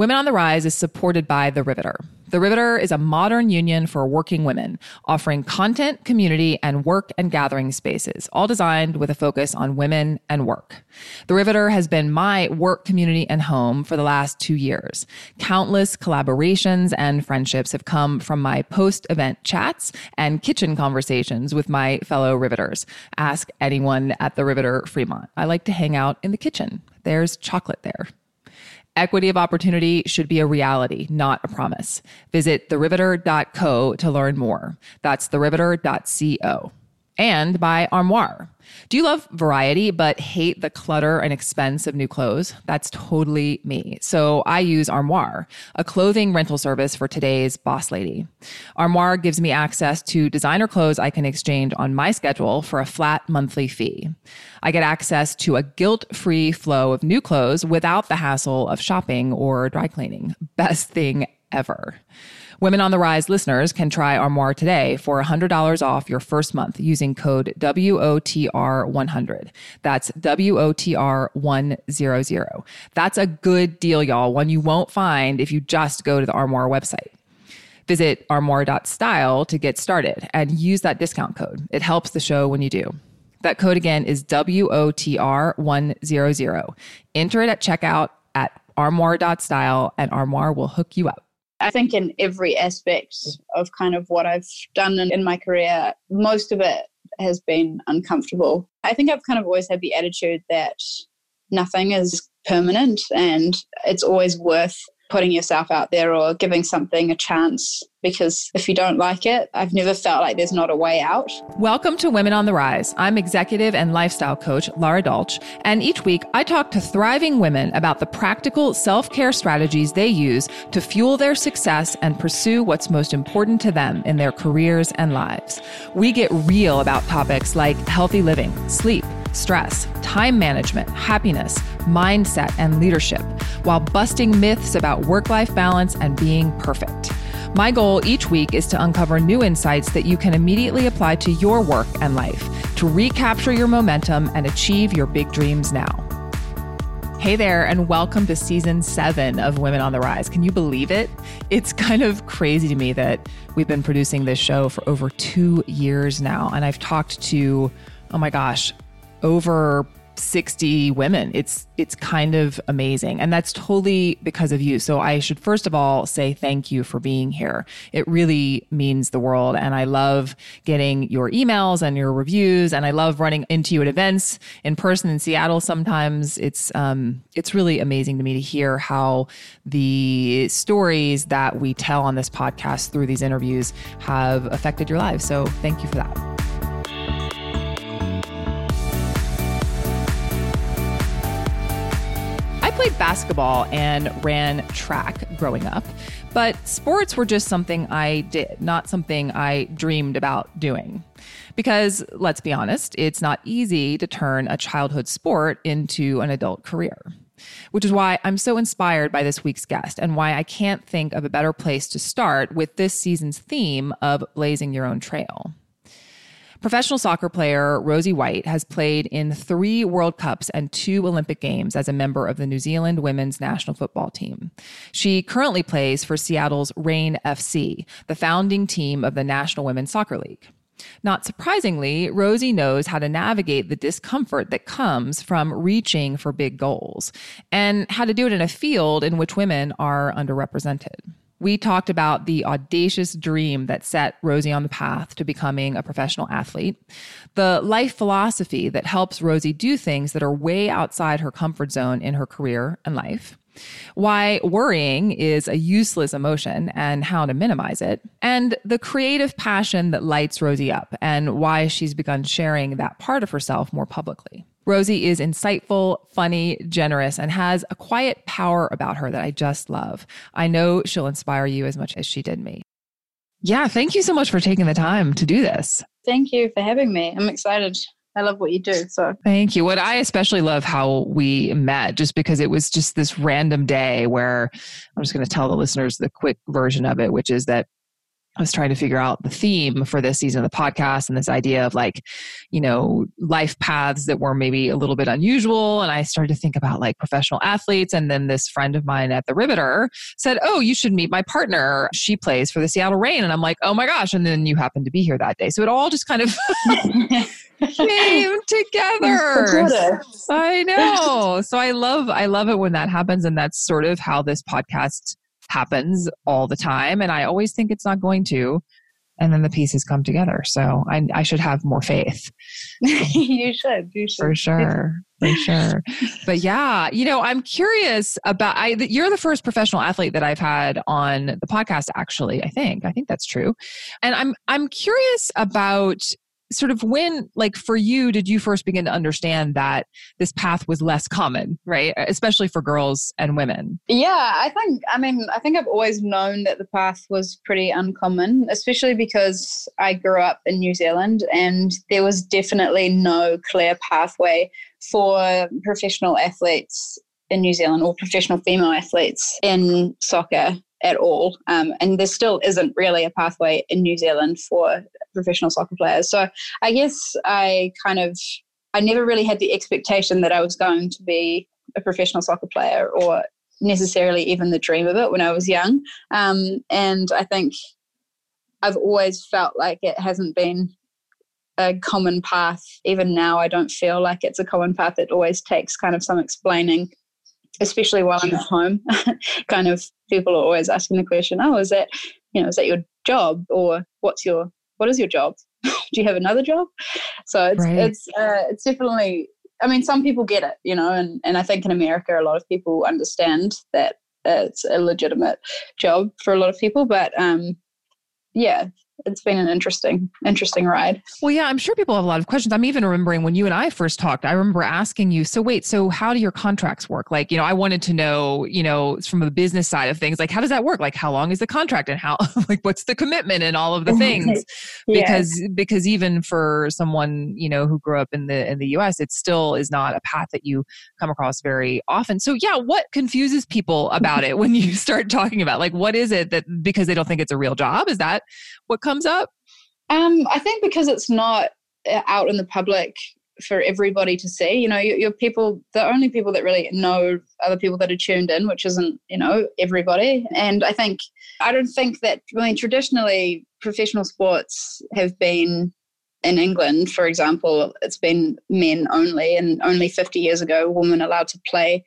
Women on the Rise is supported by The Riveter. The Riveter is a modern union for working women, offering content, community, and work and gathering spaces, all designed with a focus on women and work. The Riveter has been my work community and home for the last two years. Countless collaborations and friendships have come from my post event chats and kitchen conversations with my fellow Riveters. Ask anyone at the Riveter Fremont. I like to hang out in the kitchen. There's chocolate there. Equity of opportunity should be a reality, not a promise. Visit theriveter.co to learn more. That's theriveter.co and by Armoire. Do you love variety but hate the clutter and expense of new clothes? That's totally me. So I use Armoire, a clothing rental service for today's boss lady. Armoire gives me access to designer clothes I can exchange on my schedule for a flat monthly fee. I get access to a guilt-free flow of new clothes without the hassle of shopping or dry cleaning. Best thing ever. Women on the Rise listeners can try Armoire today for $100 off your first month using code WOTR100. That's WOTR100. That's a good deal, y'all, one you won't find if you just go to the Armoire website. Visit armoire.style to get started and use that discount code. It helps the show when you do. That code again is WOTR100. Enter it at checkout at armoire.style and Armoire will hook you up. I think in every aspect of kind of what I've done in, in my career, most of it has been uncomfortable. I think I've kind of always had the attitude that nothing is permanent and it's always worth putting yourself out there or giving something a chance because if you don't like it, I've never felt like there's not a way out. Welcome to Women on the Rise. I'm executive and lifestyle coach Lara Dolch, and each week I talk to thriving women about the practical self care strategies they use to fuel their success and pursue what's most important to them in their careers and lives. We get real about topics like healthy living, sleep, stress, time management, happiness, mindset, and leadership, while busting myths about work life balance and being perfect. My goal each week is to uncover new insights that you can immediately apply to your work and life to recapture your momentum and achieve your big dreams now. Hey there, and welcome to season seven of Women on the Rise. Can you believe it? It's kind of crazy to me that we've been producing this show for over two years now, and I've talked to, oh my gosh, over 60 women. It's it's kind of amazing. And that's totally because of you. So I should first of all say thank you for being here. It really means the world and I love getting your emails and your reviews and I love running into you at events in person in Seattle sometimes. It's um it's really amazing to me to hear how the stories that we tell on this podcast through these interviews have affected your lives. So thank you for that. Played basketball and ran track growing up, but sports were just something I did, not something I dreamed about doing. Because let's be honest, it's not easy to turn a childhood sport into an adult career. Which is why I'm so inspired by this week's guest and why I can't think of a better place to start with this season's theme of blazing your own trail. Professional soccer player Rosie White has played in three World Cups and two Olympic Games as a member of the New Zealand women's national football team. She currently plays for Seattle's Reign FC, the founding team of the National Women's Soccer League. Not surprisingly, Rosie knows how to navigate the discomfort that comes from reaching for big goals and how to do it in a field in which women are underrepresented. We talked about the audacious dream that set Rosie on the path to becoming a professional athlete, the life philosophy that helps Rosie do things that are way outside her comfort zone in her career and life, why worrying is a useless emotion and how to minimize it, and the creative passion that lights Rosie up and why she's begun sharing that part of herself more publicly. Rosie is insightful, funny, generous, and has a quiet power about her that I just love. I know she'll inspire you as much as she did me. Yeah, thank you so much for taking the time to do this. Thank you for having me. I'm excited. I love what you do. So thank you. What I especially love how we met, just because it was just this random day where I'm just going to tell the listeners the quick version of it, which is that I was trying to figure out the theme for this season of the podcast and this idea of like, you know, life paths that were maybe a little bit unusual. And I started to think about like professional athletes. And then this friend of mine at the Riveter said, Oh, you should meet my partner. She plays for the Seattle Reign. And I'm like, Oh my gosh. And then you happened to be here that day. So it all just kind of came together. I know. So I love I love it when that happens. And that's sort of how this podcast happens all the time. And I always think it's not going to. And then the pieces come together. So I, I should have more faith. you should. You should. For sure. For sure. But yeah, you know, I'm curious about, I, you're the first professional athlete that I've had on the podcast, actually, I think. I think that's true. And I'm, I'm curious about sort of when like for you did you first begin to understand that this path was less common right especially for girls and women yeah i think i mean i think i've always known that the path was pretty uncommon especially because i grew up in new zealand and there was definitely no clear pathway for professional athletes in new zealand or professional female athletes in soccer at all. Um, and there still isn't really a pathway in New Zealand for professional soccer players. So I guess I kind of, I never really had the expectation that I was going to be a professional soccer player or necessarily even the dream of it when I was young. Um, and I think I've always felt like it hasn't been a common path. Even now, I don't feel like it's a common path. It always takes kind of some explaining especially while I'm at home, kind of people are always asking the question, "Oh, is that you know is that your job or what's your what is your job? Do you have another job?" So it's right. it's uh, it's definitely. I mean, some people get it, you know, and and I think in America a lot of people understand that it's a legitimate job for a lot of people, but um, yeah, it's been an interesting interesting ride. Well yeah i'm sure people have a lot of questions. I'm even remembering when you and i first talked i remember asking you so wait so how do your contracts work? Like you know i wanted to know you know from the business side of things like how does that work? Like how long is the contract and how like what's the commitment and all of the things? Yeah. because because even for someone you know who grew up in the in the us it still is not a path that you come across very often. So yeah what confuses people about it when you start talking about like what is it that because they don't think it's a real job? Is that what comes up? Um, I think because it's not uh, out in the public for everybody to see. You know, you're people, the only people that really know other people that are tuned in, which isn't, you know, everybody. And I think, I don't think that, I mean, traditionally, professional sports have been in England, for example, it's been men only, and only 50 years ago, women allowed to play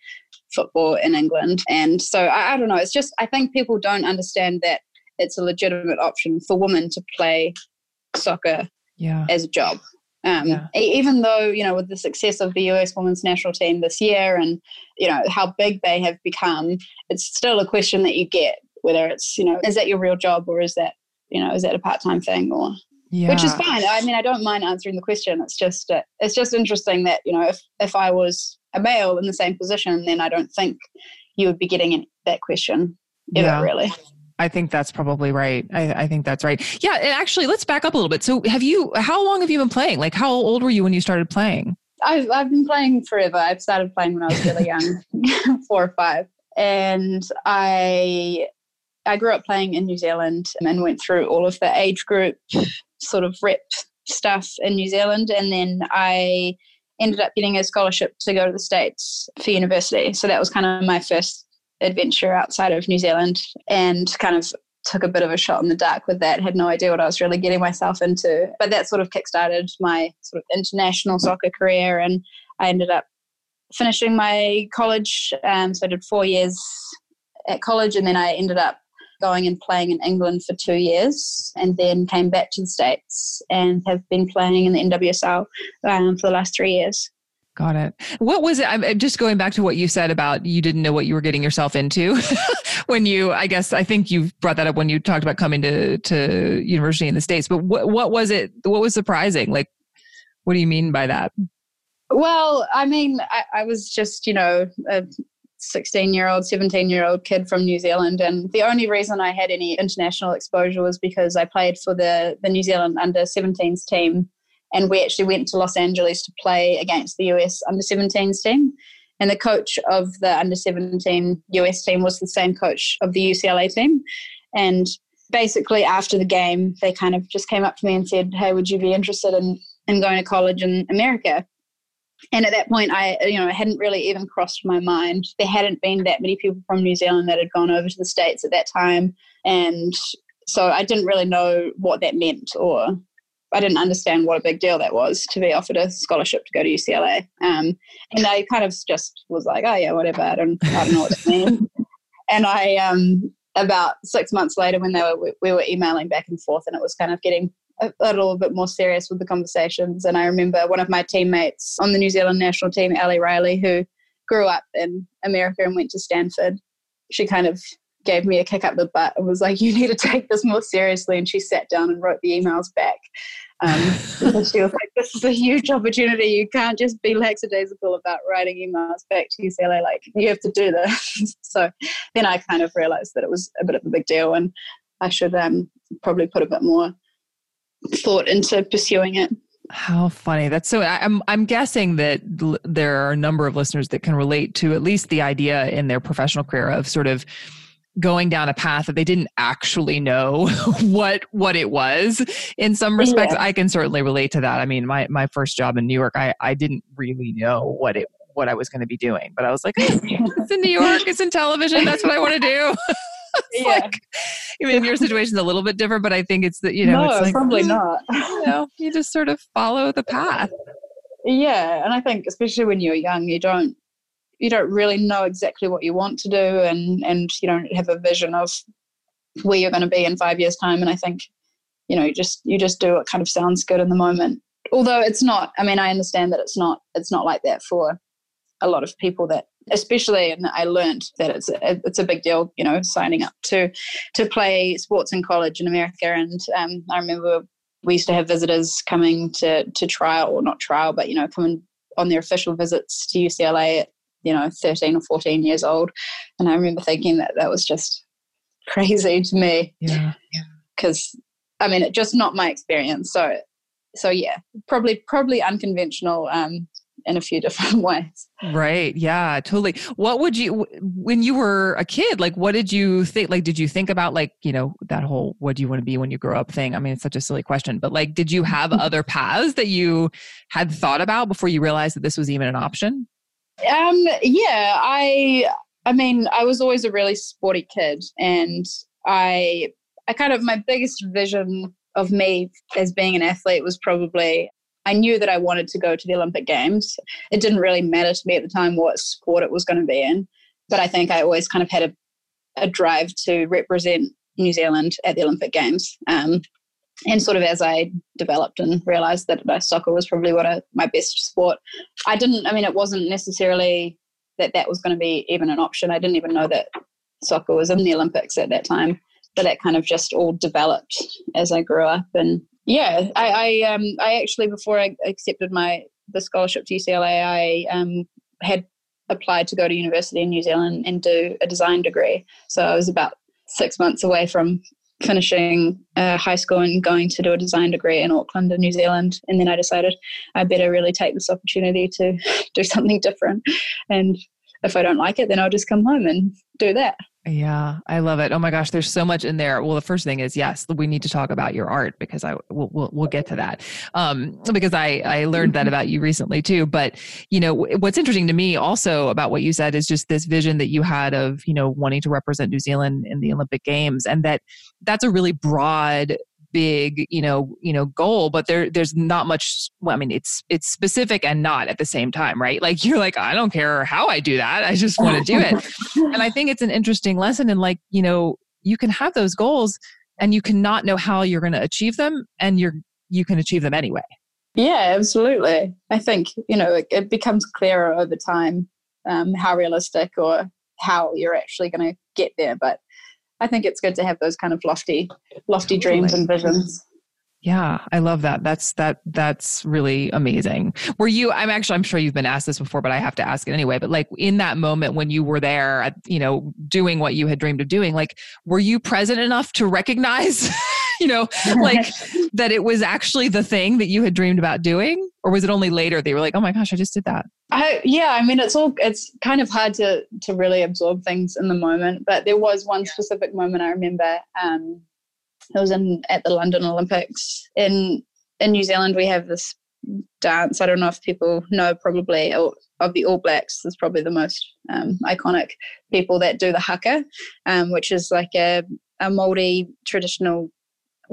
football in England. And so I, I don't know, it's just, I think people don't understand that it's a legitimate option for women to play soccer yeah. as a job. Um, yeah. Even though, you know, with the success of the US women's national team this year and, you know, how big they have become, it's still a question that you get whether it's, you know, is that your real job or is that, you know, is that a part time thing or. Yeah. Which is fine. I mean, I don't mind answering the question. It's just, uh, it's just interesting that you know, if if I was a male in the same position, then I don't think you would be getting that question ever, yeah. really. I think that's probably right. I, I, think that's right. Yeah. And actually, let's back up a little bit. So, have you, how long have you been playing? Like, how old were you when you started playing? I've, I've been playing forever. I've started playing when I was really young, four or five. And I, I grew up playing in New Zealand and went through all of the age group sort of rep stuff in New Zealand. And then I ended up getting a scholarship to go to the States for university. So that was kind of my first adventure outside of New Zealand and kind of took a bit of a shot in the dark with that. Had no idea what I was really getting myself into. But that sort of kickstarted my sort of international soccer career, and I ended up finishing my college. Um, so I did four years at college, and then I ended up going and playing in England for two years, and then came back to the States and have been playing in the NWSL um, for the last three years. Got it. What was it? I'm just going back to what you said about you didn't know what you were getting yourself into when you, I guess, I think you brought that up when you talked about coming to, to university in the States, but what, what was it? What was surprising? Like, what do you mean by that? Well, I mean, I, I was just, you know, a 16 year old, 17 year old kid from New Zealand. And the only reason I had any international exposure was because I played for the, the New Zealand under 17s team and we actually went to Los Angeles to play against the US under 17s team. And the coach of the under 17 US team was the same coach of the UCLA team. And basically after the game, they kind of just came up to me and said, "Hey, would you be interested in in going to college in America?" And at that point, I you know hadn't really even crossed my mind. There hadn't been that many people from New Zealand that had gone over to the states at that time, and so I didn't really know what that meant or I didn't understand what a big deal that was to be offered a scholarship to go to UCLA. Um, and I kind of just was like, oh yeah, whatever. I don't, I don't know what to mean. and I, um, about six months later, when they were, we were emailing back and forth, and it was kind of getting a, a little bit more serious with the conversations. And I remember one of my teammates on the New Zealand national team, Ali Riley, who grew up in America and went to Stanford. She kind of gave me a kick up the butt and was like, "You need to take this more seriously." And she sat down and wrote the emails back. Um, she was like, "This is a huge opportunity. You can't just be lackadaisical about writing emails back to UCLA. Like, you have to do this." so then I kind of realized that it was a bit of a big deal, and I should um, probably put a bit more thought into pursuing it. How funny. That's so I'm I'm guessing that there are a number of listeners that can relate to at least the idea in their professional career of sort of going down a path that they didn't actually know what what it was. In some respects yeah. i can certainly relate to that. I mean my my first job in new york i i didn't really know what it what i was going to be doing but i was like it's in new york it's in television that's what i want to do yeah. like I mean your situation's a little bit different but i think it's that you know no, it's like probably mm, not. you know you just sort of follow the path. Yeah and i think especially when you're young you don't you don't really know exactly what you want to do and and you don't have a vision of where you're going to be in five years time. And i think you know you just you just do what kind of sounds good in the moment. Although it's not i mean i understand that it's not it's not like that for a lot of people that especially and i learned that it's a, it's a big deal you know signing up to to play sports in college in america. And um, i remember we used to have visitors coming to to trial or not trial but you know coming on their official visits to ucla you know 13 or 14 years old and i remember thinking that that was just crazy to me yeah because i mean it just not my experience so so yeah probably probably unconventional um in a few different ways. Right. Yeah, totally. What would you, when you were a kid, like, what did you think? Like, did you think about, like, you know, that whole what do you want to be when you grow up thing? I mean, it's such a silly question, but like, did you have other paths that you had thought about before you realized that this was even an option? Um, yeah, I I mean, I was always a really sporty kid and I I kind of my biggest vision of me as being an athlete was probably I knew that I wanted to go to the Olympic Games. It didn't really matter to me at the time what sport it was going to be in, but I think I always kind of had a, a drive to represent New Zealand at the Olympic Games. Um, and sort of as I developed and realized that soccer was probably what I, my best sport, I didn't. I mean, it wasn't necessarily that that was going to be even an option. I didn't even know that soccer was in the Olympics at that time. But that kind of just all developed as I grew up, and yeah, I, I um I actually before I accepted my the scholarship to UCLA, I um had applied to go to university in New Zealand and do a design degree. So I was about six months away from finishing uh, high school and going to do a design degree in Auckland in New Zealand. And then I decided I better really take this opportunity to do something different. And if I don't like it, then I'll just come home and do that. Yeah, I love it. Oh my gosh, there's so much in there. Well, the first thing is yes, we need to talk about your art because I we'll we'll, we'll get to that. Um, because I I learned that mm-hmm. about you recently too. But you know what's interesting to me also about what you said is just this vision that you had of you know wanting to represent New Zealand in the Olympic Games, and that that's a really broad big you know you know goal but there there's not much well i mean it's it's specific and not at the same time right? Like you're like i don't care how i do that i just want to do it. And i think it's an interesting lesson in like you know you can have those goals and you cannot know how you're going to achieve them and you're you can achieve them anyway. Yeah absolutely. I think you know it, it becomes clearer over time um, how realistic or how you're actually going to get there but I think it's good to have those kind of lofty, lofty totally. dreams and visions. Yeah, I love that. That's that that's really amazing. Were you I'm actually I'm sure you've been asked this before but I have to ask it anyway, but like in that moment when you were there at, you know doing what you had dreamed of doing, like were you present enough to recognize you know, like that it was actually the thing that you had dreamed about doing? Or was it only later they were like, oh my gosh, I just did that? I, yeah, I mean, it's all, it's kind of hard to, to really absorb things in the moment. But there was one specific moment I remember um, it was in at the London Olympics. In in New Zealand, we have this dance. I don't know if people know probably of the All Blacks. Is probably the most um, iconic people that do the haka, um, which is like a a Māori traditional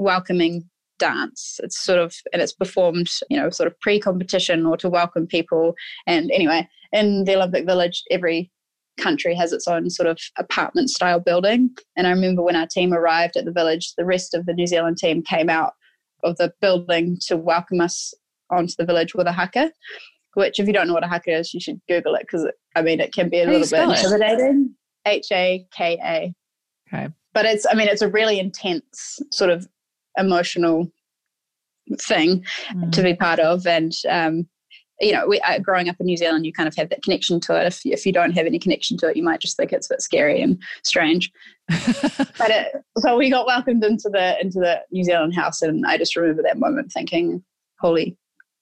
welcoming dance. It's sort of and it's performed, you know, sort of pre-competition or to welcome people. And anyway, in the Olympic Village, every country has its own sort of apartment style building. And I remember when our team arrived at the village, the rest of the New Zealand team came out of the building to welcome us onto the village with a haka. Which, if you don't know what a haka is, you should Google it because I mean it can be a How little bit it? intimidating. H A K A. Okay. But it's I mean it's a really intense sort of emotional thing Mm. to be part of. And um, you know we, uh, growing up in new zealand you kind of have that connection to it. If, if you don't have any connection to it you might just think it's a bit scary and strange. But it, so we got welcomed into the into the new zealand house and i just remember that moment thinking holy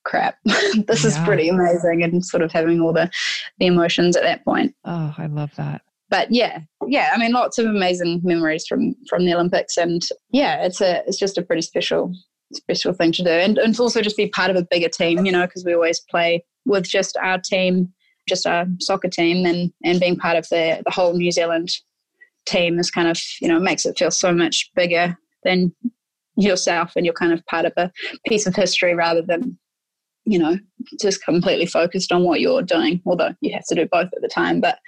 crap this is pretty amazing and sort of having all the the emotions at that point. Oh, I love that. But yeah yeah i mean lots of amazing memories from from the olympics and yeah it's a it's just a pretty special special thing to do. And, and also just be part of a bigger team you know because we always play with just our team just our soccer team and and being part of the the whole new zealand team is kind of you know makes it feel so much bigger than yourself and you're kind of part of a piece of history rather than you know just completely focused on what you're doing although you have to do both at the time but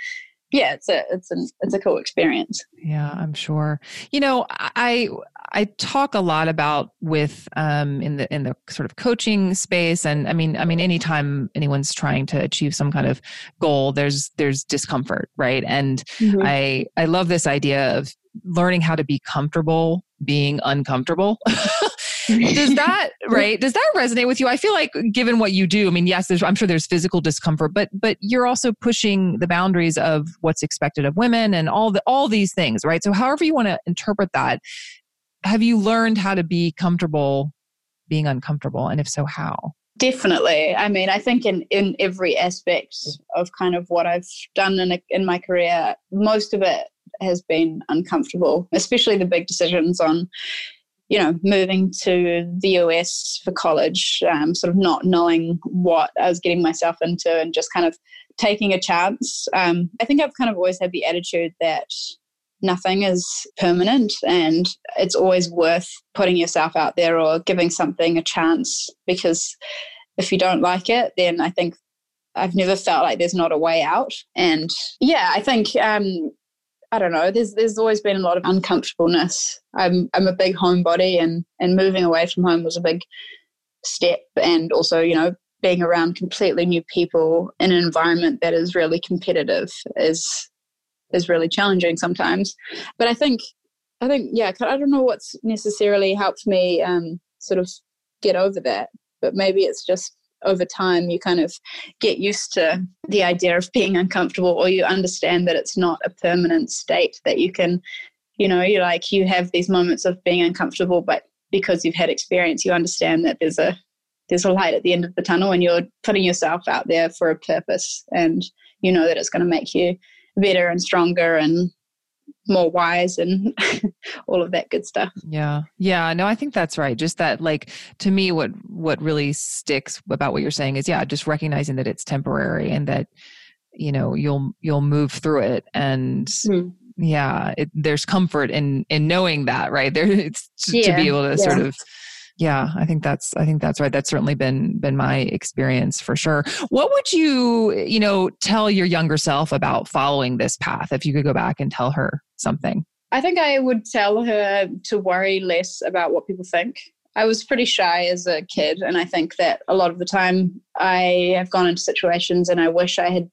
yeah, it's a it's an it's a cool experience. Yeah, I'm sure. You know, I I talk a lot about with um in the in the sort of coaching space and I mean I mean anytime anyone's trying to achieve some kind of goal there's there's discomfort, right? And Mm-hmm. I I love this idea of learning how to be comfortable being uncomfortable. does that right does that resonate with you? I feel like given what you do i mean yes there's i'm sure there's physical discomfort but but you're also pushing the boundaries of what's expected of women and all the all these things right? So however you want to interpret that have you learned how to be comfortable being uncomfortable? And if so how? Definitely. I mean, I think in, in every aspect of kind of what I've done in, a, in my career, most of it has been uncomfortable, especially the big decisions on, you know, moving to the US for college, um, sort of not knowing what I was getting myself into and just kind of taking a chance. Um, I think I've kind of always had the attitude that nothing is permanent and it's always worth putting yourself out there or giving something a chance because if you don't like it then i think i've never felt like there's not a way out and yeah i think um i don't know there's there's always been a lot of uncomfortableness i'm i'm a big homebody and and moving away from home was a big step and also you know being around completely new people in an environment that is really competitive is is really challenging sometimes. But I think, I think, yeah, I don't know what's necessarily helped me um, sort of get over that. But maybe it's just over time you kind of get used to the idea of being uncomfortable, or you understand that it's not a permanent state that you can, you know, you like you have these moments of being uncomfortable, but because you've had experience, you understand that there's a there's a light at the end of the tunnel, and you're putting yourself out there for a purpose, and you know that it's going to make you better and stronger and more wise and all of that good stuff. Yeah. Yeah, no, I think that's right. Just that like to me what what really sticks about what you're saying is yeah, just recognizing that it's temporary and that you know, you'll you'll move through it and Mm. yeah, it, there's comfort in in knowing that, right? There it's to, to be able to sort of yeah, I think that's I think that's right. That's certainly been been my experience for sure. What would you, you know, tell your younger self about following this path if you could go back and tell her something? I think I would tell her to worry less about what people think. I was pretty shy as a kid, and I think that a lot of the time I have gone into situations and I wish I had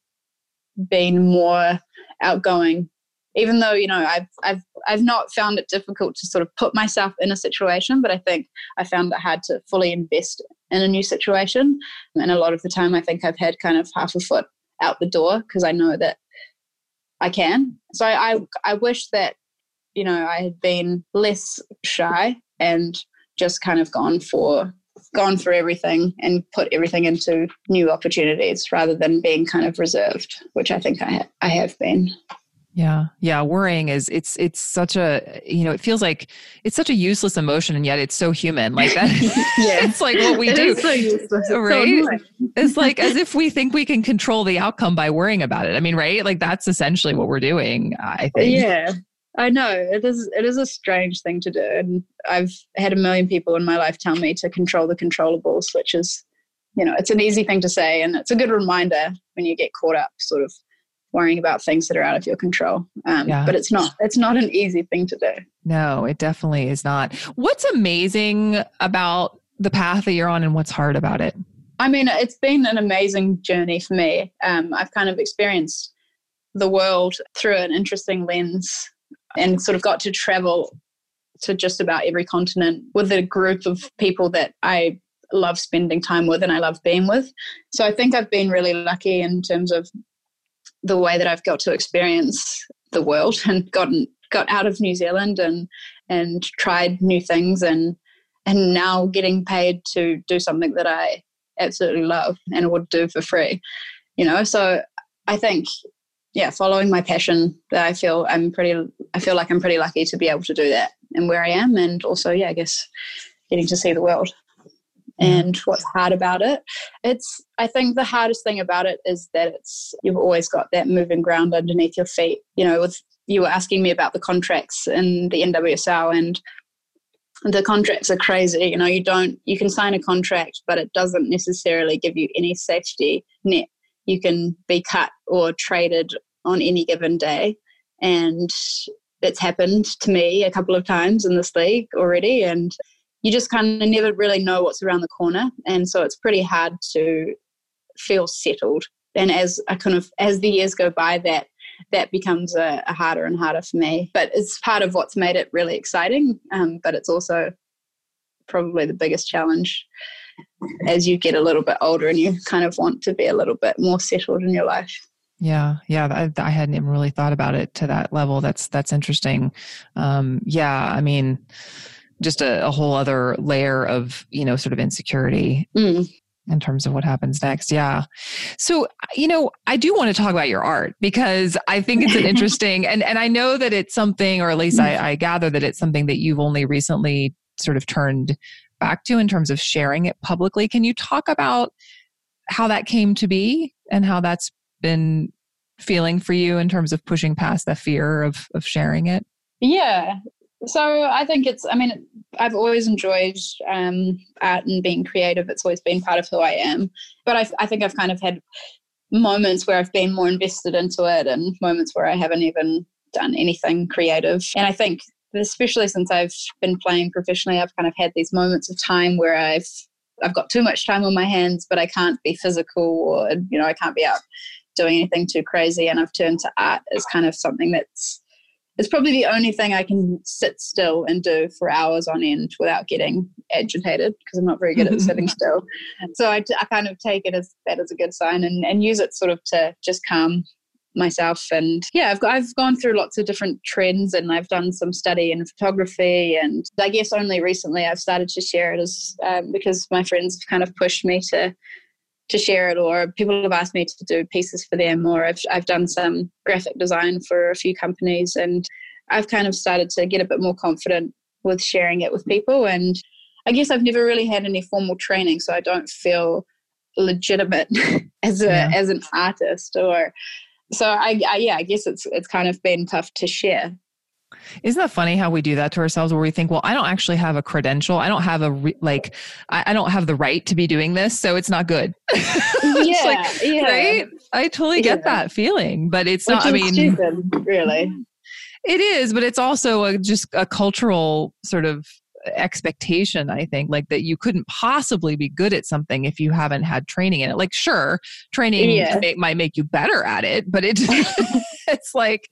been more outgoing. Even though you know I've I've I've not found it difficult to sort of put myself in a situation, but I think I found it hard to fully invest in a new situation. And a lot of the time, I think I've had kind of half a foot out the door because I know that I can. So I, I wish that you know I had been less shy and just kind of gone for gone for everything and put everything into new opportunities rather than being kind of reserved, which I think I ha- I have been. Yeah. Yeah. Worrying is it's it's such a you know, it feels like it's such a useless emotion and yet it's so human. Like that yeah. it's like what we it do. so useless. right? So it's like as if we think we can control the outcome by worrying about it. I mean, right? Like that's essentially what we're doing, I think. Yeah. I know. It is it is a strange thing to do. And I've had a million people in my life tell me to control the controllables, which is you know, it's an easy thing to say and it's a good reminder when you get caught up sort of worrying about things that are out of your control. Um, yeah. But it's not. It's not an easy thing to do. No, it definitely is not. What's amazing about the path that you're on, and what's hard about it? I mean, it's been an amazing journey for me. Um, I've kind of experienced the world through an interesting lens, and sort of got to travel to just about every continent with a group of people that I love spending time with and I love being with. So I think I've been really lucky in terms of the way that I've got to experience the world and gotten got out of New Zealand and and tried new things and and now getting paid to do something that I absolutely love and would do for free. You know, so I think yeah, following my passion that I feel I'm pretty I feel like I'm pretty lucky to be able to do that and where I am and also yeah, I guess getting to see the world. Mm-hmm. and what's hard about it. It's i think the hardest thing about it is that it's you've always got that moving ground underneath your feet. You know with you were asking me about the contracts in the nwsl and the contracts are crazy. You know you don't you can sign a contract but it doesn't necessarily give you any safety net. You can be cut or traded on any given day. And it's happened to me a couple of times in this league already and you just kind of never really know what's around the corner and so it's pretty hard to feel settled and as i kind of as the years go by that that becomes a, a harder and harder for me but it's part of what's made it really exciting um, but it's also probably the biggest challenge as you get a little bit older and you kind of want to be a little bit more settled in your life yeah, yeah, I, I, hadn't even really thought about it to that level. That's that's interesting. Um, yeah, I mean, just a, a whole other layer of you know sort of insecurity mm. in terms of what happens next. Yeah. So you know i do want to talk about your art because i think it's an interesting and and i know that it's something or at least I, I gather that it's something that you've only recently sort of turned back to in terms of sharing it publicly. Can you talk about how that came to be and how that's been feeling for you in terms of pushing past the fear of of sharing it? Yeah so I think it's, I mean, I've always enjoyed um, art and being creative. It's always been part of who I am. But I, I think I've kind of had moments where I've been more invested into it and moments where I haven't even done anything creative. And I think, especially since I've been playing professionally, I've kind of had these moments of time where I've I've got too much time on my hands, but I can't be physical or you know I can't be out doing anything too crazy. And I've turned to art as kind of something that's it's probably the only thing I can sit still and do for hours on end without getting agitated because I'm not very good at sitting still. So I, I kind of take it as that as a good sign and, and use it sort of to just calm myself and yeah I've, I've gone through lots of different trends and I've done some study in photography and I guess only recently I've started to share it as um, because my friends have kind of pushed me to to share it or people have asked me to do pieces for them or I've, I've done some graphic design for a few companies and I've kind of started to get a bit more confident with sharing it with mm. people and I guess I've never really had any formal training so I don't feel legitimate as a yeah. as an artist or so I, I yeah I guess it's it's kind of been tough to share isn't that funny how we do that to ourselves where we think, well, I don't actually have a credential. I don't have a, re- like, I, I, don't have the right to be doing this. So it's not good. yeah, like, yeah. Right? I totally get yeah. that feeling, but it's Which not, I mean, stupid, really. It is, but it's also a, just a cultural sort of expectation i think like that you couldn't possibly be good at something if you haven't had training in it. Like sure training yeah. may, might make you better at it but it it's like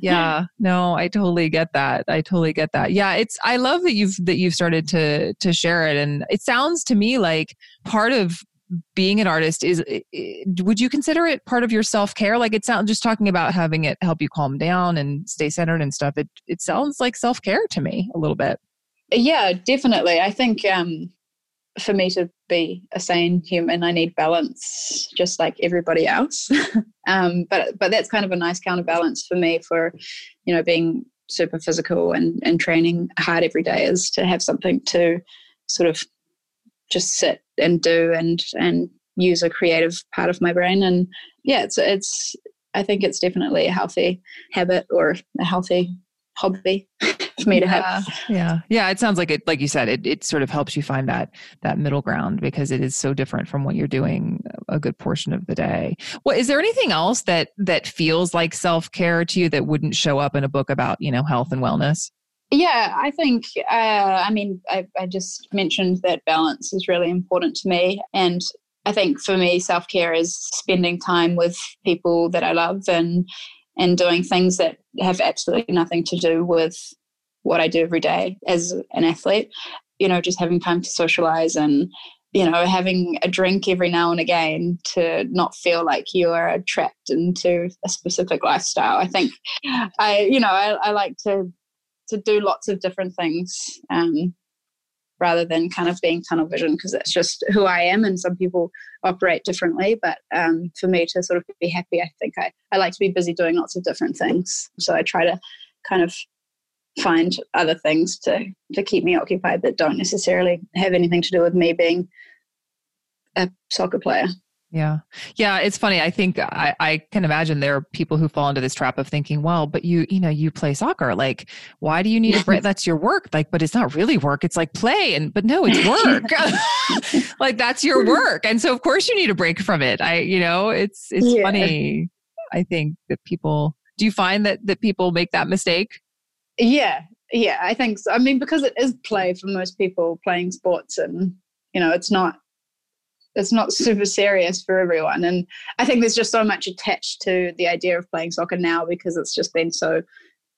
yeah no i totally get that. I totally get that. Yeah it's i love that you've that you've started to to share it and it sounds to me like part of being an artist is would you consider it part of your self-care? Like it sounds just talking about having it help you calm down and stay centered and stuff it it sounds like self-care to me a little bit yeah, definitely. I think um, for me to be a sane human, I need balance, just like everybody else. um, but but that's kind of a nice counterbalance for me for, you know, being super physical and and training hard every day is to have something to sort of just sit and do and and use a creative part of my brain and yeah it's it's i think it's definitely a healthy habit or a healthy hobby for me to yeah, have. Yeah. Yeah. It sounds like it, like you said, it, it sort of helps you find that, that middle ground because it is so different from what you're doing a good portion of the day. Well, is there anything else that, that feels like self-care to you that wouldn't show up in a book about, you know, health and wellness? Yeah, I think, uh, I mean, I, I just mentioned that balance is really important to me. And I think for me, self care is spending time with people that I love and and doing things that have absolutely nothing to do with what I do every day as an athlete. You know, just having time to socialize and, you know, having a drink every now and again to not feel like you are trapped into a specific lifestyle. I think I, you know, I, I like to to do lots of different things um, rather than kind of being tunnel vision because that's just who I am and some people operate differently. But um, for me to sort of be happy, I think I, I like to be busy doing lots of different things. So I try to kind of find other things to to keep me occupied that don't necessarily have anything to do with me being a soccer player. Yeah. Yeah. It's funny. I think I, I can imagine there are people who fall into this trap of thinking, well, but you, you know, you play soccer. Like, why do you need a break? That's your work. Like, but it's not really work. It's like play. And, but no, it's work. like, that's your work. And so, of course, you need a break from it. I, you know, it's, it's yeah. funny. I think that people, do you find that, that people make that mistake? Yeah. Yeah. I think so. I mean, because it is play for most people playing sports and, you know, it's not it's not super serious for everyone. And I think there's just so much attached to the idea of playing soccer now because it's just been so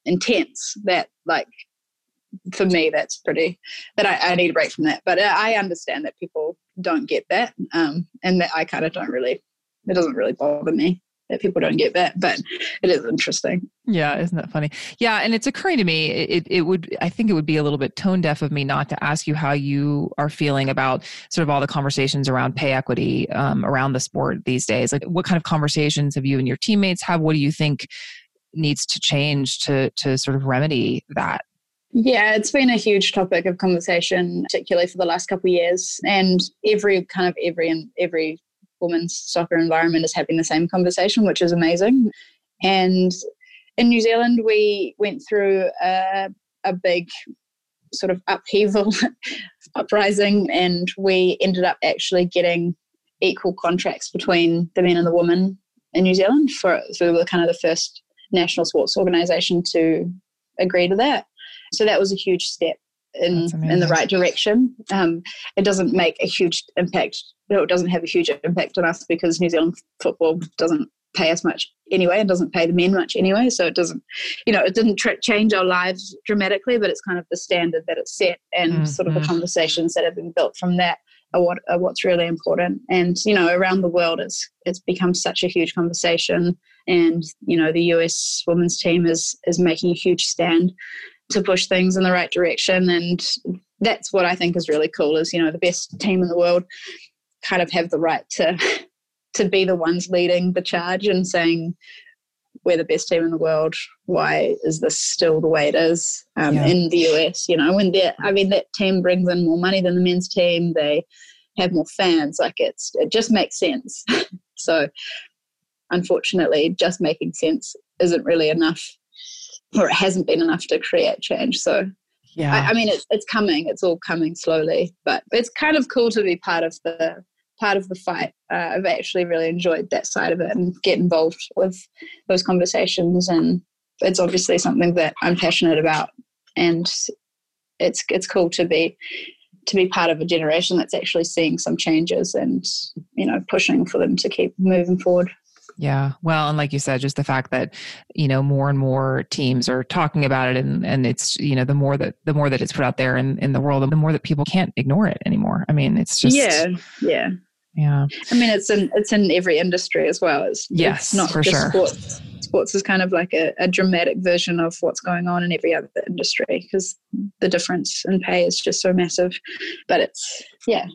intense that like for me that's pretty that I, I need a break from that. But I understand that people don't get that. Um, and that I kind of don't really it doesn't really bother me that people don't get that, but it is interesting. Yeah, isn't that funny? Yeah, and it's occurring to me, it, it would, I think it would be a little bit tone deaf of me not to ask you how you are feeling about sort of all the conversations around pay equity um, around the sport these days. Like, what kind of conversations have you and your teammates have? What do you think needs to change to to sort of remedy that? Yeah, it's been a huge topic of conversation, particularly for the last couple of years, and every kind of every and every women's soccer environment is having the same conversation, which is amazing. And in New Zealand, we went through a, a big sort of upheaval, uprising, and we ended up actually getting equal contracts between the men and the women in New Zealand. For were kind of the first national sports organisation to agree to that. So that was a huge step in in the right direction. Um, it doesn't make a huge impact. You know, it doesn't have a huge impact on us because New Zealand football doesn't pay us much anyway and doesn't pay the men much anyway. So it doesn't, you know, it didn't change our lives dramatically, but it's kind of the standard that it's set and mm-hmm. sort of the conversations that have been built from that are what are what's really important. And you know, around the world, it's it's become such a huge conversation. And you know, the US women's team is is making a huge stand to push things in the right direction. And that's what I think is really cool is, you know, the best team in the world kind of have the right to to be the ones leading the charge and saying we're the best team in the world. Why is this still the way it is um, yeah. in the US? You know, when they I mean, that team brings in more money than the men's team. They have more fans. Like it's, it just makes sense. so, unfortunately, just making sense isn't really enough or it hasn't been enough to create change. So yeah, I, I mean, it's it's coming. It's all coming slowly, but it's kind of cool to be part of the part of the fight. Uh, I've actually really enjoyed that side of it and get involved with those conversations. And it's obviously something that I'm passionate about, and it's it's cool to be to be part of a generation that's actually seeing some changes and you know pushing for them to keep moving forward. Yeah. Well, and like you said, just the fact that, you know, more and more teams are talking about it and, and it's, you know, the more that, the more that it's put out there in, in the world, the more that people can't ignore it anymore. I mean, it's just. Yeah. Yeah. Yeah. I mean, it's in, it's in every industry as well. It's, yes, it's not for just sure. sports. Sports is kind of like a, a dramatic version of what's going on in every other industry because the difference in pay is just so massive. But it's, yeah,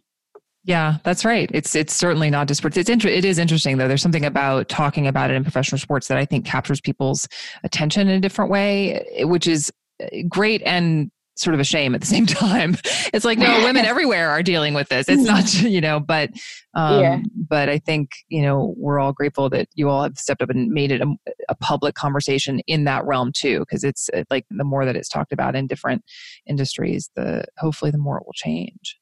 Yeah, that's right. It's it's certainly not sports. It's inter- it is interesting though. There's something about talking about it in professional sports that I think captures people's attention in a different way, which is uh, great and sort of a shame at the same time. It's like no, women everywhere are dealing with this. It's not you know, but um, yeah. but I think you know we're all grateful that you all have stepped up and made it a, a public conversation in that realm too, because it's uh, like the more that it's talked about in different industries, the hopefully the more it will change.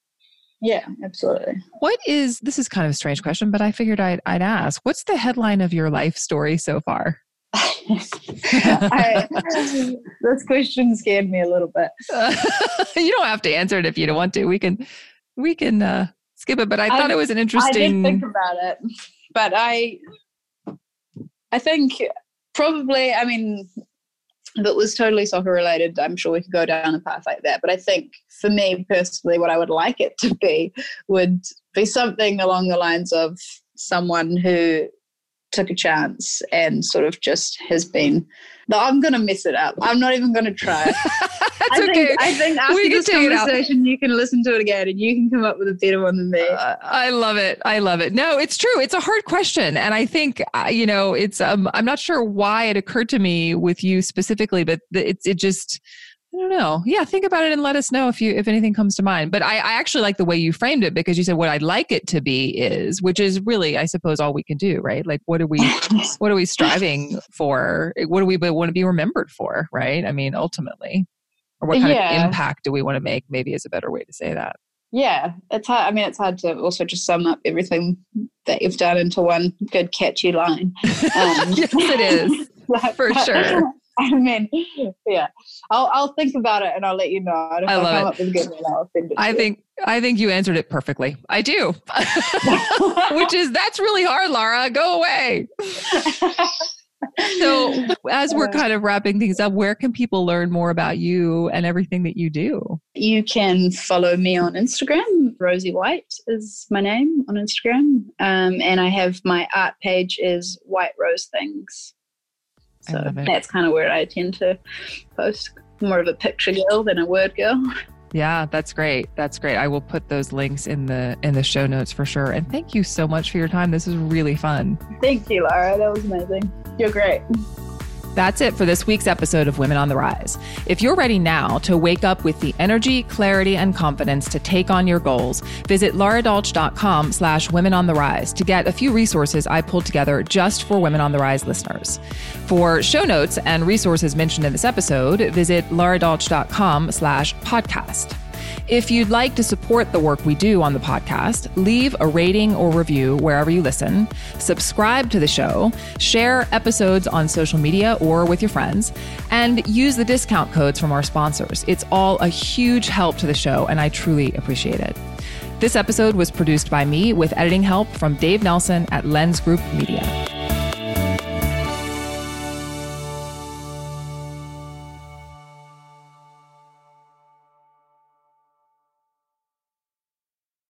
Yeah, absolutely. What is this is kind of a strange question, but I figured I'd, I'd ask. What's the headline of your life story so far? I, this question scared me a little bit. Uh, you don't have to answer it if you don't want to. We can we can uh, skip it. But I, I thought it was an interesting. I did think about it, but I I think probably. I mean, if it was totally soccer related, I'm sure we could go down a path like that. But I think for me personally, what I would like it to be would be something along the lines of someone who took a chance and sort of just has been. No, I'm going to mess it up. I'm not even going to try. I think, okay. I think after we this conversation, you can listen to it again and you can come up with a better one than me. Uh, I love it. I love it. No, it's true. It's a hard question, and I think uh, you know, it's. Um, I'm not sure why it occurred to me with you specifically, but it's it just I don't know. Yeah, think about it and let us know if you if anything comes to mind. But I, I actually like the way you framed it because you said what I'd like it to be is, which is really, I suppose, all we can do, right? Like, what are we, what are we striving for? What do we want to be remembered for, right? I mean, ultimately, or what kind yeah. of impact do we want to make? Maybe is a better way to say that. Yeah, it's hard. I mean, it's hard to also just sum up everything that you've done into one good catchy line. Um, yes, it is for sure. I mean, yeah, I'll I'll think about it and I'll let you know. I, I love it. I think I think you answered it perfectly. I do, which is that's really hard, Lara. Go away. so, as we're kind of wrapping things up, where can people learn more about you and everything that you do? You can follow me on Instagram. Rosie White is my name on Instagram, um, and I have my art page is White Rose Things. So that's kind of where I tend to post. More of a picture girl than a word girl. Yeah, that's great. That's great. I will put those links in the in the show notes for sure. And thank you so much for your time. This was really fun. Thank you, Laura. That was amazing. You're great. That's it for this week's episode of Women on the Rise. If you're ready now to wake up with the energy, clarity, and confidence to take on your goals, visit laradolch.com slash women on the rise to get a few resources I pulled together just for Women on the Rise listeners. For show notes and resources mentioned in this episode, visit laradolch.com slash podcast. If you'd like to support the work we do on the podcast, leave a rating or review wherever you listen, subscribe to the show, share episodes on social media or with your friends, and use the discount codes from our sponsors. It's all a huge help to the show, and I truly appreciate it. This episode was produced by me with editing help from Dave Nelson at Lens Group Media.